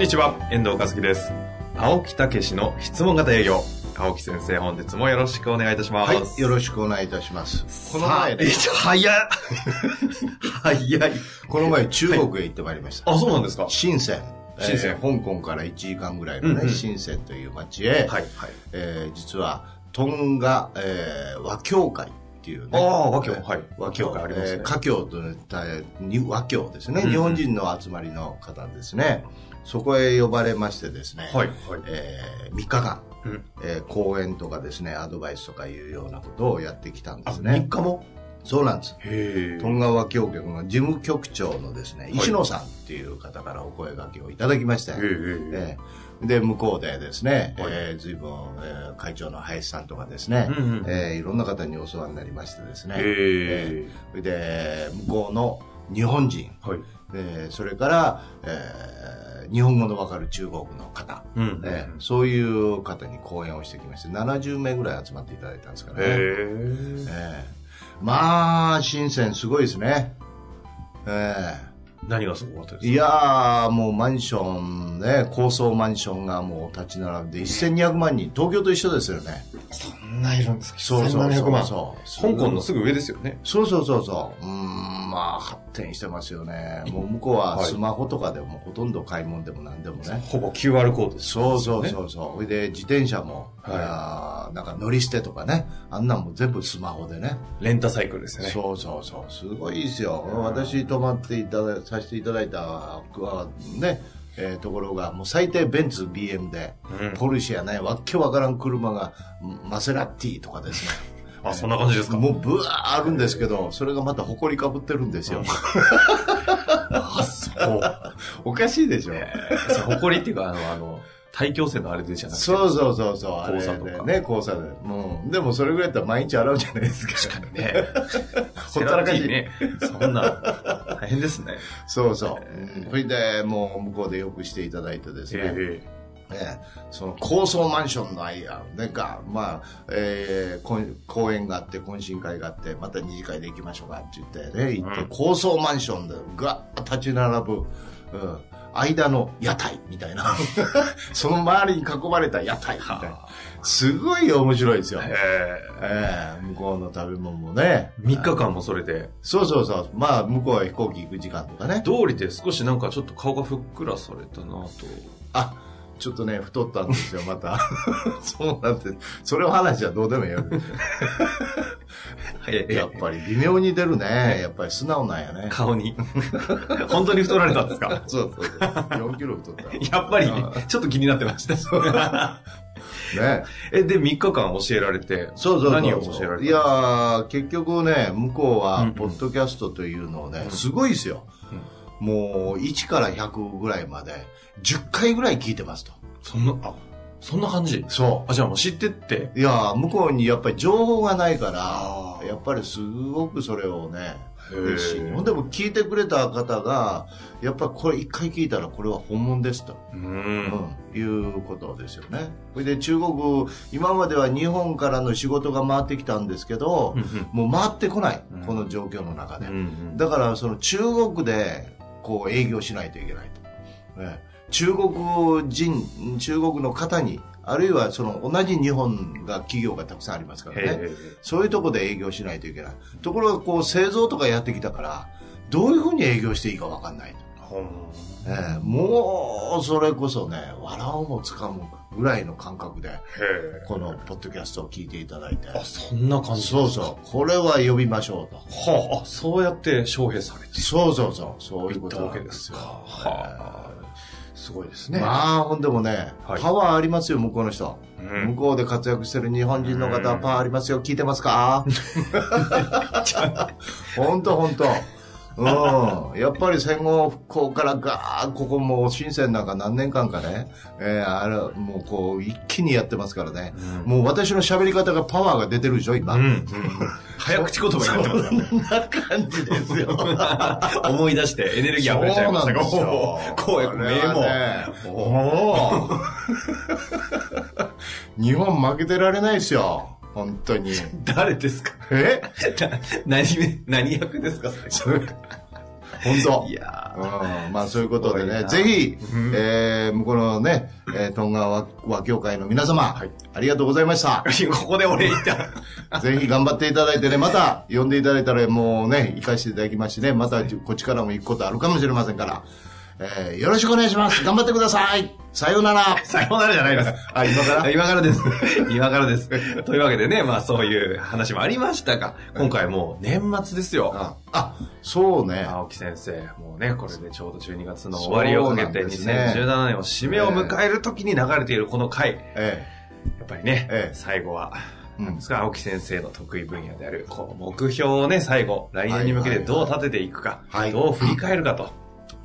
んにちは、遠藤和樹です。青木武の質問型営業。青木先生、本日もよろしくお願いいたします。はい、よろしくお願いいたします。この前ねえ、早い早い。この前中国へ行ってまいりました。あ、そうなんですか？深セン。深センえー香港から1時間ぐらいのね、うんうん深センという町へ、はい、はい。えー実は、トンガ、えー和教会っていうね。ああ、和教。えーはい。和教会ありますね。えー華教と言ったに和教ですね、うんうん日本人の集まりの方ですね。そこへ呼ばれましてですね。はい、はい。えー3日間、うんえー講演とかですね、アドバイスとかいうようなことをやってきたんであ、すね。3日も？そうなんです。トンガ和教局の事務局長のですね、い石野さんっていう方からお声掛けをいただきまして、へえ。ええで、向こうでですね、はいえー随分、えー会長の林さんとかですね、うんうんえーいろんな方にお世話になりましてですね、へえ。それで、向こうの日本人、はい。えーそれから、えー日本語のわかる中国の方、うん。えーそういう方に講演をしてきまして、70名ぐらい集まっていただいたんですからね。へえ。ええまあ、深センすごいですね。え何がすごかったですか？えいやー、もうマンションね、高層マンションがもう立ち並んで1200万人、東京と一緒ですよね。そんないるんですか？そうそうそう1700万そう香港のすぐ上ですよね。そうそうそうそう。うーん、まあ、発展してますよね。もう向こうはスマホとかでもほとんど買い物でも何でもね。ほぼ QR コードですよね。そうそうそうそう。それで自転車も、はいなんか乗り捨てとかね、あんなんも全部スマホでね。レンタサイクルですよね。そうそうそう。すごいですよ。私泊まっていたださせていただいた、あね、えーところが、もう最低ベンツ BM で、うんポルシェやね、わっけわからん車が、マセラティとかですね。あ、そんな感じですか？もうブワーあるんですけど、それがまた埃かぶってるんですよ。あ、そう。おかしいでしょ。そう誇りっていうか、あの、あの、大気汚染のあれでじゃなくて。そうそうそうそう。あれ黄砂とかでね、黄砂で。うん。でもそれぐらいだったら毎日洗うじゃないですか。確かにね。ほったらかしセラピーね。そんな、大変ですね。そうそう。うんそれで、もう向こうでよくしていただいてですね。えええその高層マンションの間なんか、まあ、えー、こん講演があって、懇親会があって、また二次会で行きましょうかって言ってね、行って、うん高層マンションでガッと立ち並ぶ、うん、間の屋台みたいな。その周りに囲まれた屋台みたいな。すごい面白いですよ。えええ向こうの食べ物もね。3日間もそれで、そうそうそう。まあ、向こうは飛行機行く時間とかね。通りで少しなんかちょっと顔がふっくらされたなと。あ、ちょっとね、太ったんですよ、また。そうなんです。それを話はどうでもいいよ。やっぱり微妙に出るね。やっぱり素直なんやね。顔に。本当に太られたんですか？そうそうそう。4キロ太った。やっぱり、ちょっと気になってました。ね。え、で、3日間教えられて、そうそう。何を教えられたんいやー、結局ね、向こううんはうん、ポッドキャストというのをね、すごいですよ。もう、1から100ぐらいまで、10回ぐらい聞いてますと。そんな、あ、そんな感じ？そあ、じゃあもう知ってって。う。いやー、向こうにやっぱり情報がないから、やっぱりすごくそれをね、嬉しい。ほんでも聞いてくれた方が、やっぱりこれ一回聞いたらこれは本物ですと。う。うんん、いうことですよね。それで中国、今までは日本からの仕事が回ってきたんですけど、もう回ってこないうん、この状況の中で。うんだからその中国でこう営業しないといけないと。ええ中国人、中国の方に、あるいはその同じ日本が企業がたくさんありますからね。へそういうとこで営業しないといけない。ところがこう製造とかやってきたから、どういうふうに営業していいかわかんないと。ええもう、それこそね、笑おうもつかむぐらいの感覚で、へこのポッドキャストを聞いていただいて。あ、そんな感じそうそう。これは呼びましょうと。はあ、あそうやって招聘されてそうそうそう。そういいうことなんけですか。よはあ、すごいですね。まあ、ほんでもね、はいパワーありますよ、向こうの人。うん向こうで活躍してる日本人の方はうんパワーありますよ。聞いてますか？ほんとほんと。うん。やっぱり戦後復興からガーッここもう深センなんか何年間かね、えーあれ、もうこう一気にやってますからね。もう私の喋り方がパワーが出てるでしょ、今。うん。うん。早口言葉になってますからね。そんな感じですよ。思い出してエネルギー溢れちゃいましたが、そうなんですよおーこうやって目も。おー日本負けてられないですよ。本当に。誰ですか？え？何、何役ですか？それ。本当。いやうん、まあそういうことでね、ぜひ、うん。えー、向こうのね、えー、トンガ和和協会の皆様、ありがとうございました。ー ここで俺言った。ぜひ頑張っていただいてね、また呼んでいただいたらもうね、行かせていただきましてね、またこっちからも行くことあるかもしれませんから、えー、よろしくお願いします。頑張ってください。さようなら。さようならじゃないです。あ、今から？今からです。今からです。というわけでね、まあそういう話もありましたが、今回もう年末ですよ。あ、あそうね。青木先生、もうね、これでちょうど12月の終わりをかけて、ね2017年を締めを迎える時に流れているこの回、えやっぱりね、ええ最後は、うんすか、青木先生の得意分野である、この目標をね、最後、来年に向けてどう立てていくか、はいどう振り返るかとえ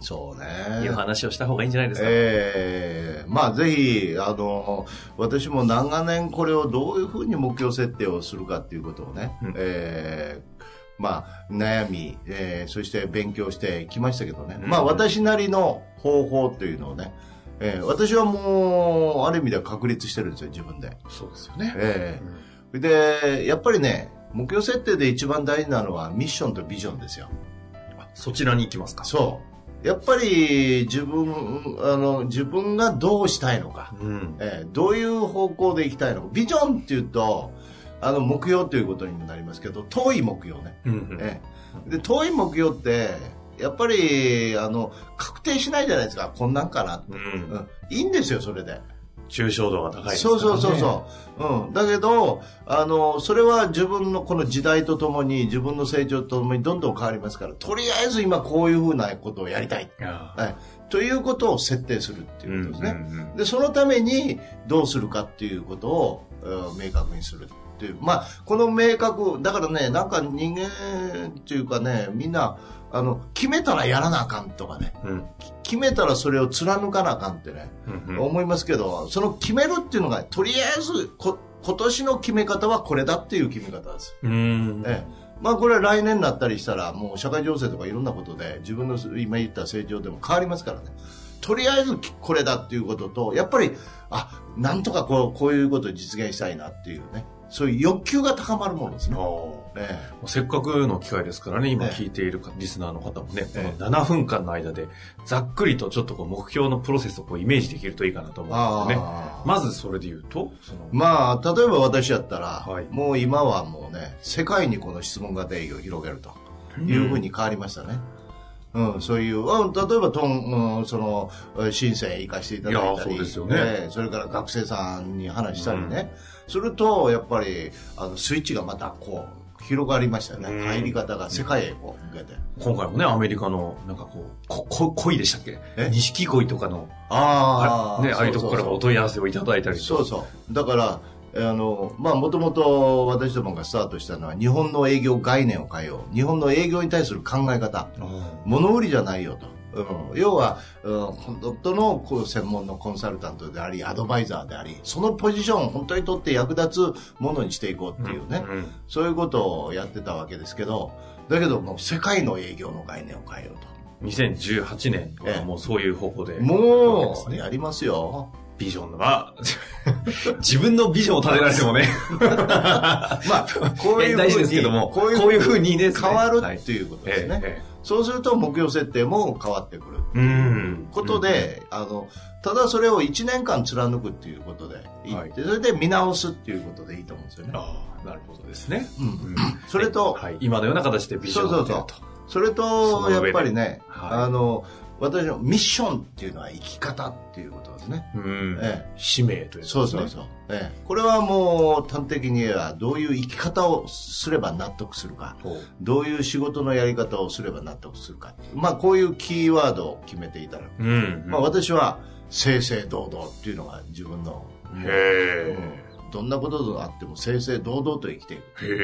そうね。いう話をした方がいいんじゃないですか。ええまあぜひ、あの、私も長年これをどういうふうに目標設定をするかっていうことをね、うんええまあ悩み、えーそして勉強してきましたけどね、うんまあ私なりの方法というのをね、えー私はもう、ある意味では確立してるんですよ、自分で。そうですよね。ええで、やっぱりね、目標設定で一番大事なのはミッションとビジョンですよ。そちらに行きますか。そう。やっぱり自分、あの、自分がどうしたいのか。うん。えーどういう方向で行きたいのか。ビジョンっていうと、あの、目標ということになりますけど、遠い目標ね。うんうんえーで、遠い目標って、やっぱり、あの、確定しないじゃないですか。こんなんかなって。うんうん。いいんですよ、それで。抽象度が高いね。そうそうそうそう。うん。だけど、あの、それは自分のこの時代とともに、自分の成長とともにどんどん変わりますから、とりあえず今こういうふうなことをやりたい。はい。ということを設定するってーいうことですね。うんうんうんで、そのためにどうするかっていうことを、うん明確にするっていう。まあ、この明確、だからね、なんか人間っていうかね、みんな、あの、決めたらやらなあかんとかね、うん決めたらそれを貫かなあかんってね、うんうん思いますけど、その決めるっていうのが、とりあえずこ、今年の決め方はこれだっていう決め方です。うんええ。まあこれは来年になったりしたら、もう社会情勢とかいろんなことで、自分の今言った成長でも変わりますからね。とりあえずこれだっていうことと、やっぱり、あ、なんとかこう、こういうことを実現したいなっていうね、そういう欲求が高まるものですね。せっかくの機会ですからね、今ええ。聞いているかリスナーの方もね、ええ。この7分間の間で、ざっくりとちょっとこう目標のプロセスをこうイメージできるといいかなと思えうのでね。ああ。まずそれで言うと、まあ、例えば私やったら、はい。もう今はもうね、世界にこの質問型営業を広げるというふうに変わりましたね。うん、そういう、うん、例えばトン、うん、その、え申請行かせていただいたり、いやそうですよね。ええそれから学生さんに話したりね、すると、やっぱり、あの、スイッチがまたこう、広がりましたよね。うん入り方が世界へこう向けて。今回もね、アメリカの、なんかこう、こ、こ、恋でしたっけ？え？錦鯉とかの、ああね、ああいうとこからお問い合わせをいただいたりとそうそう。だから、あの、まあ、もともと私どもがスタートしたのは、日本の営業概念を変えよう。日本の営業に対する考え方。物売りじゃないよと。うん、要は、うん、本当のこう専門のコンサルタントであり、アドバイザーであり、そのポジションを本当にとって役立つものにしていこうっていうね、うんそういうことをやってたわけですけど、だけどもう世界の営業の概念を変えようと。2018年ええはもうそういう方向で。もう、ねやりますよ。ビジョンは、自分のビジョンを立てられてもね、まあ、こういうふうに、大事ですけどもこういうふうにね変わるっていうことですね。ええそうすると目標設定も変わってくる。ええうん。ことで、あの、ただそれを1年間貫くっていうことでいいはいそれで見直すっていうことでいいと思うんですよね。ああ、なるほどですね。うんうんそれと、はい、今のような形でビジョンを立てると。それそと、やっぱりね、はいあの、私のミッションっていうのは生き方っていうことですね。うんええ使命というね。そうそうそう。ええ、これはもう端的に言えばどういう生き方をすれば納得するか。どういう仕事のやり方をすれば納得するか。まあこういうキーワードを決めていただく。うん。まあ私は正々堂々っていうのが自分の、へうんどんなことがあっても正々堂々と生きてい。へ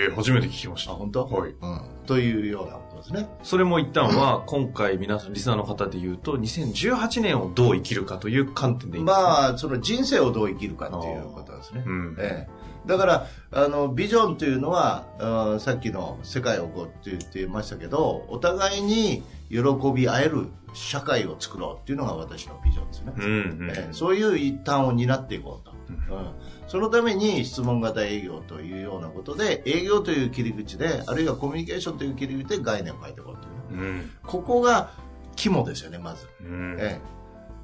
え、初めて聞きましあ、た。本当？はい。うん。というようなことですね。それも一旦は、今回皆さん、リスナーの方で言うと、2018年をどう生きるかという観点でいいんですか、まあ、その人生をどう生きるかっていうことですね。うんええだから、あの、ビジョンというのは、あさっきの世界をこうって言ってましたけど、お互いに喜び合える社会を作ろうっていうのが私のビジョンですね。うんうんええそういう一端を担っていこうと、うんそのために質問型営業というようなことで営業という切り口であるいはコミュニケーションという切り口で概念を変えていこうという。うん。ここが肝ですよねまず、うん。え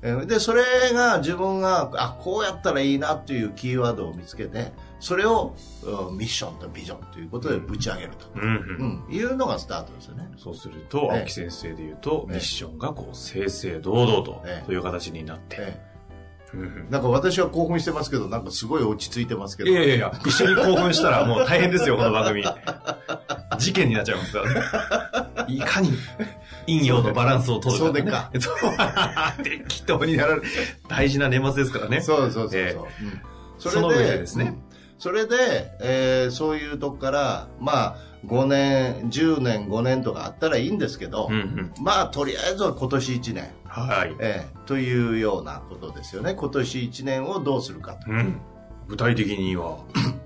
え。ええ。でそれが自分があこうやったらいいなというキーワードを見つけてそれをうんミッションとビジョンということでぶち上げると、うんうん。うん。いうのがスタートですよね。そうすると、ええ青木先生で言うと、ええ。ミッションがこう、正々堂々とえ、え。という形になって。なんか私は興奮してますけどなんかすごい落ち着いてますけどいやいやいや、一緒に興奮したらもう大変ですよ、この番組。事件になっちゃいますからね。いかに陰陽のバランスを取るか、ね。そうでか。適当になられる。大事な年末ですからね。そうそうそうそう。ええうんその上でですねうんそれで、えーそういうとこから、まあ、5年、10年、5年とかあったらいいんですけど、うんうん。まあ、とりあえずは今年1年、はい。えーというようなことですよね。今年1年をどうするかと。うん。具体的には。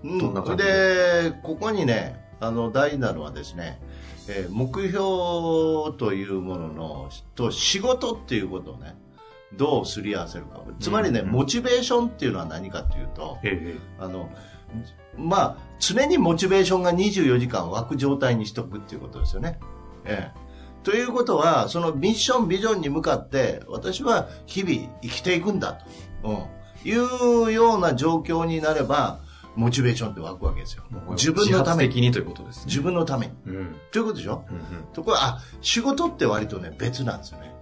うんどんな感じ？で、ここにね、あの、大事なのはですね、えー目標というものの、と仕事っていうことをね、どうすり合わせるか。つまりね、うんうんモチベーションっていうのは何かっていうと、えあの、まあ、常にモチベーションが24時間湧く状態にしとくっていうことですよね。ええ。ということは、そのミッション、ビジョンに向かって、私は日々生きていくんだと、うん、いうような状況になれば、モチベーションって湧くわけですよ。え自分のために。ということですね。自分のために。うん。うんということでしょ？うん。ところが、あ、仕事って割とね、別なんですよね。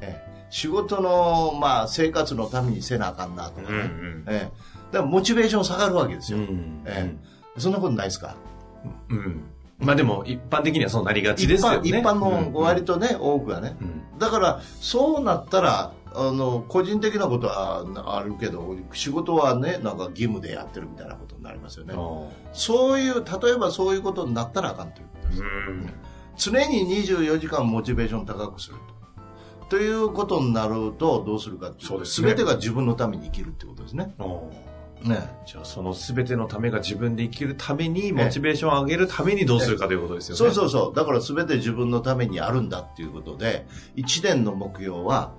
え、仕事の、まあ、生活のためにせなあかんなとかね。うんうんええ。だから、モチベーション下がるわけですよ。うん。えそんなことないですか？うん。まあでも、一般的にはそうなりがちですよね。一般の割と。とね、多くはね。うん。だから、そうなったら、あの、個人的なことはあるけど、仕事はね、なんか義務でやってるみたいなことになりますよね。おそういう、例えばそういうことになったらあかんということです。うん。常に24時間モチベーション高くすると。ということになると、どうするかそうですね全てが自分のために生きるってことですね。おね。じゃあその全てのためが自分で生きるために、モチベーションを上げるためにどうするかということですよね。そうそうそう。だから全て自分のためにあるんだっていうことで、1年の目標は、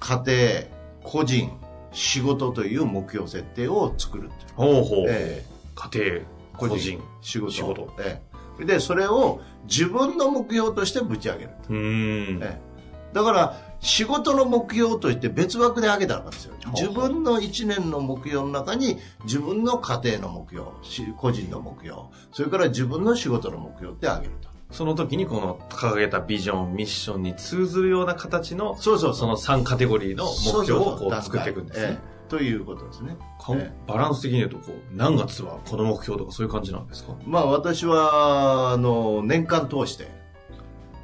家庭、個人、仕事という目標設定を作る。ほうほう。え家庭、個人、仕事。仕事ええで、それを自分の目標としてぶち上げる。うーん。ええだから、仕事の目標として別枠で上げたわけですよ。自分の1年の目標の中に自分の家庭の目標、し個人の目標、それから自分の仕事の目標って上げると。その時にこの掲げたビジョン、ミッションに通ずるような形の、そうそうその3カテゴリーの目標をこそう作っていくんですね。ええということですね。バランス的に言うと、こう、何月はこの目標とかそういう感じなんですか？まあ私は、あの、年間通して、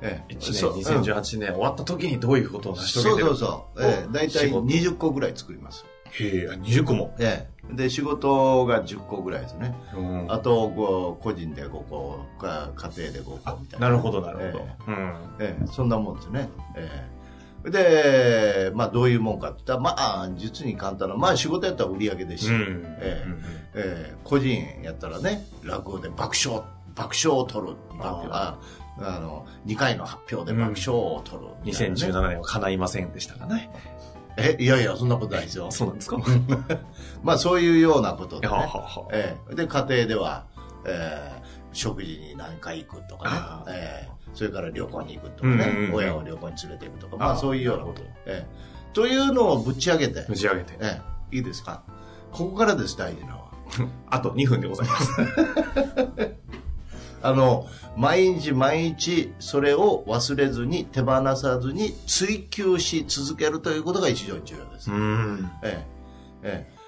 ええ ?1 そう年、2018年終わった時にどういうことを成し遂そうげてるそうそう。ええ大体仕事20個ぐらい作ります。へえ、20個も。ええで、仕事が10個ぐらいですね。うんあと、こう個人で5個、か家庭で5個みたいな。なるほど、なるほど。えうん。ええそんなもんですね。ええで、まあどういうもんかって言ったら、まあ実に簡単な、まあ仕事やったら売り上げですし、うん。ええうんええ個人やったらね、落語で爆笑、爆笑を取る。爆ああの、2回の発表で爆笑を取るみたいなね、2017年は叶いませんでしたかね。え、いやいや、そんなことないですよ。そうなんですか まあそういうようなことでね。はあはあはあええで、家庭では、ええ食事に何回行くとかねあ。ええそれから旅行に行くとかね。うんうんうん親を旅行に連れて行くとか。まああそういうようなこと。ええというのをぶち上げて、打ち上げて。ええいいですか？ここからです、大事なのは。あと2分でございます。あの、毎日毎日それを忘れずに手放さずに追求し続けるということが非常に重要です。うん。ええ、ええ。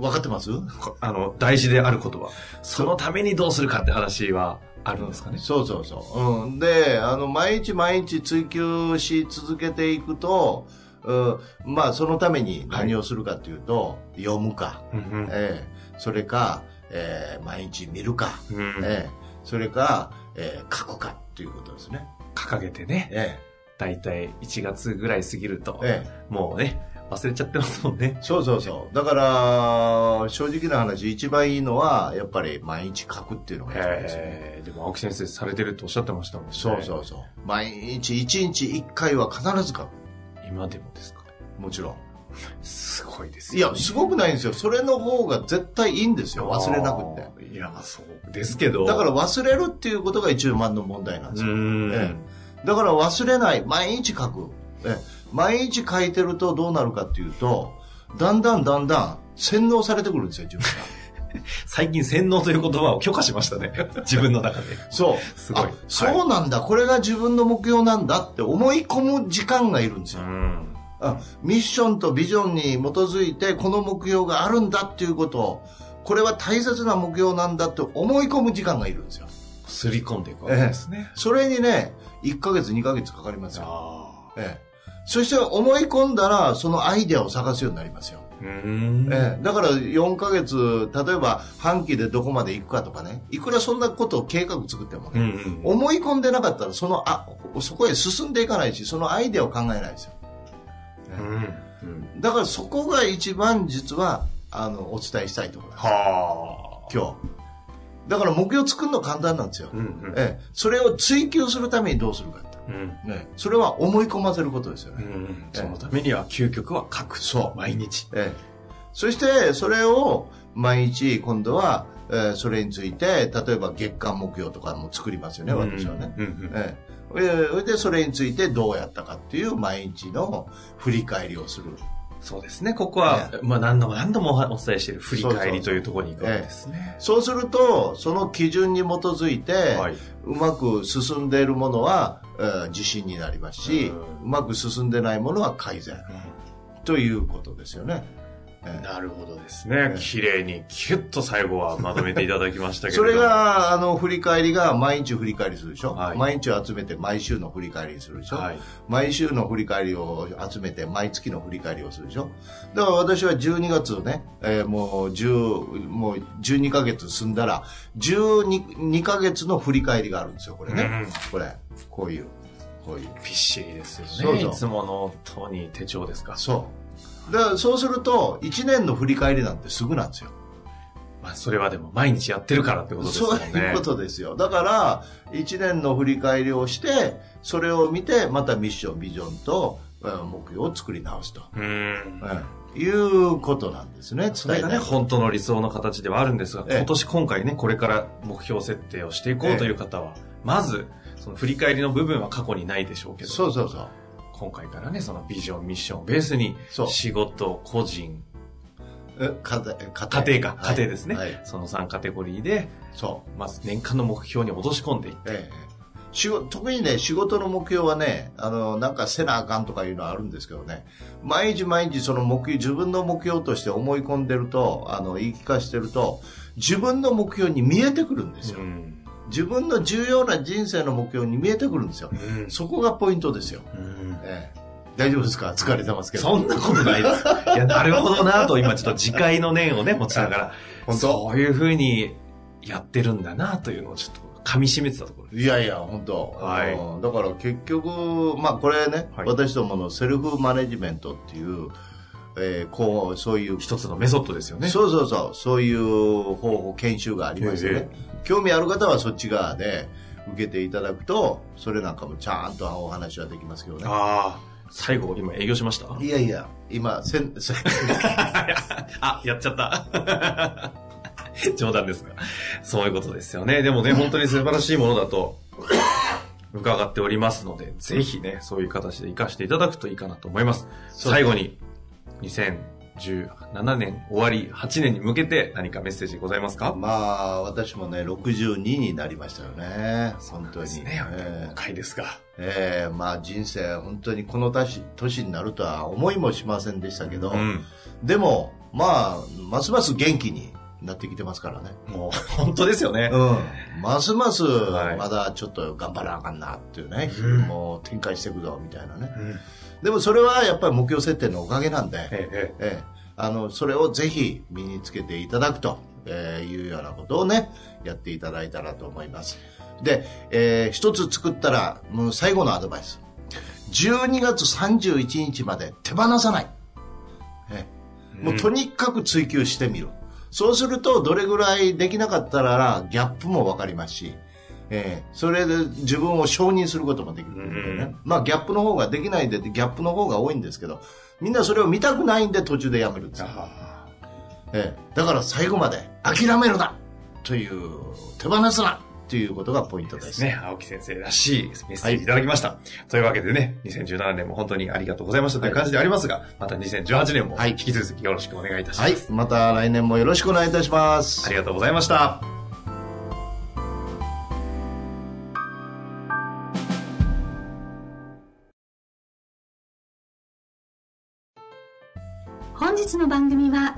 分かってます？こあの、大事であることは、そのためにどうするかって話はあるんですかね？そうそうそう。うん。で、あの、毎日毎日追求し続けていくと、うん、まあ、そのために何をするかというと、読むか、うんうんええそれか、ええ毎日見るか、うんええそれか、ええ書くかっていうですね。掲げてね、えだいたい1月ぐらい過ぎると、え。ええ。もうね、忘れちゃってますもんね。そうそうそう。だから、正直な話、一番いいのは、やっぱり毎日書くっていうのが一番ですね。へえ、でも青木先生されてるっておっしゃってましたもんね。そうそうそう。毎日、一日一回は必ず書く。今でもですか？もちろん。すごいですいや、すごくないんですよ。それの方が絶対いいんですよ。忘れなくって。て。いや、まあそうですけど。だから忘れるっていうことが一番の問題なんでうすよ。ん、えだから忘れない。毎日書く。え毎日書いてるとどうなるかっていうと、だんだんだんだん洗脳されてくるんですよ、自分が。最近洗脳という言葉を許可しましたね。自分の中で。そう。すごいあそうなんだ、これが自分の目標なんだって思い込む時間がいるんですよ。ん。あミッションとビジョンに基づいてこの目標があるんだっていうことを、これは大切な目標なんだって思い込む時間がいるんですよ。すり込んでいくわけですね。それにね、1ヶ月、2ヶ月かかりますよ。あええ。そして思い込んだら、そのアイデアを探すようになりますよ。ええ、だから4ヶ月、例えば半期でどこまで行くかとかね、いくらそんなことを計画作ってもね、うんうん。思い込んでなかったら、その、あ、そこへ進んでいかないし、そのアイデアを考えないですよ。うん。うん。だからそこが一番実は、あの、お伝えしたいところなんですはあ。今日。だから目標作るの簡単なんですよ。うんうん。ええ、それを追求するためにどうするかと。うん。ね、それは思い込ませることですよね。うん。そのためには究極は書く。そう毎日。ええ、そして、それを毎日今度は、えーそれについて、例えば月間目標とかも作りますよね、私はね。うんうん。えええーそれで、それについてどうやったかっていう毎日の振り返りをする。そうですね。ここは、まあ何度も何度もお伝えしている振り返りというところに行くわけですね。そうすると、その基準に基づいて、はい。うまく進んでいるものは、えー自信になりますし、ううまく進んでないものは改善。ということですよね。ええなるほどですね。綺麗にキュッと最後はまとめていただきましたけども。れが、あの、振り返りが毎日振り返りするでしょ、はい毎日を集めて毎週の振り返りするでしょ、はい。毎週の振り返りを集めて毎月の振り返りをするでしょ？だから私は12月ね、えーもう10、もう12ヶ月済んだら、12 2ヶ月の振り返りがあるんですよ、これね。うんこれ、こういう、こういう。びっしりですよね。そうそういつものとに手帳ですか？そう。だからそうすると、1年の振り返りなんてすぐなんですよ。まあ、それはでも毎日やってるからってことですよそうね。いうことですよ。だから、1年の振り返りをして、それを見て、またミッション、ビジョンと、うん目標を作り直すと、うん。うんいうことなんですね。それがね、本当の理想の形ではあるんですが、ええ今年今回ね、これから目標設定をしていこうという方は、まず、その振り返りの部分は過去にないでしょうけど、そうそうそう。今回からね、そのビジョン、ミッションをベースに仕事、個人、え家庭。家庭か、はい。家庭ですね、はい。その3カテゴリーで、そう。まず年間の目標に落とし込んでいって、ええ。仕事特にね、仕事の目標はね、あの、なんかせなあかんとかいうのはあるんですけどね、毎日毎日その目標、自分の目標として思い込んでると、あの、言い聞かしてると、自分の目標に見えてくるんですよ。うん。自分の重要な人生の目標に見えてくるんですよ。うん。そこがポイントですよ。うんええ大丈夫ですか？疲れてますけど。そんなことないです。いや、なるほどなと、今ちょっと次回の念をね、持ちながら、本当？そういうふうにやってるんだなというのをちょっと噛み締めてたところです。いやいや、本当。はいうんだから結局、まあこれね、はい私どものセルフマネジメントっていう、えーこう、そういう、一つのメソッドですよね。そうそうそう、そういう方法、研修がありましてね。興味ある方はそっち側で受けていただくと、それなんかもちゃんとお話はできますけどね。ああ、最後、今営業しました？いやいや、今、せん、せんあ、やっちゃった。冗談ですが。そういうことですよね。でもね、本当に素晴らしいものだと伺っておりますので、ぜひね、そういう形で活かしていただくといいかなと思います。最後に、2017年終わり8年に向けて何かメッセージございますか？まあ、私もね、62になりましたよね。本当に。ですね。えー若いですが。えーまあ人生、本当にこの年年になるとは思いもしませんでしたけど、うん。でも、まあ、ますます元気になってきてますからね。もう、本当ですよね。うん。ますます、はいまだちょっと頑張らなあかんなっていうね、うんもう展開していくぞ、みたいなね。うん。でもそれはやっぱり目標設定のおかげなんで、ええ、あの、それをぜひ身につけていただくと、えーいうようなことをね、やっていただいたらと思います。で、えー、一つ作ったら、もう最後のアドバイス。12月31日まで手放さない。えもうとにかく追求してみる。そうすると、どれぐらいできなかったら、ギャップもわかりますし、えー、それで自分を承認することもできる、ね、まあ、ギャップの方ができないで、ギャップの方が多いんですけど、みんなそれを見たくないんで途中でやめるんですよ。えー、だから最後まで諦めるなという、手放すなということがポイントです。ですね。青木先生らしいメッセージいただきました。はい、というわけでね、2017年も本当にありがとうございましたという感じでありますが、はい、また2018年も引き続きよろしくお願いいたします。はい。また来年もよろしくお願いいたします。ありがとうございました。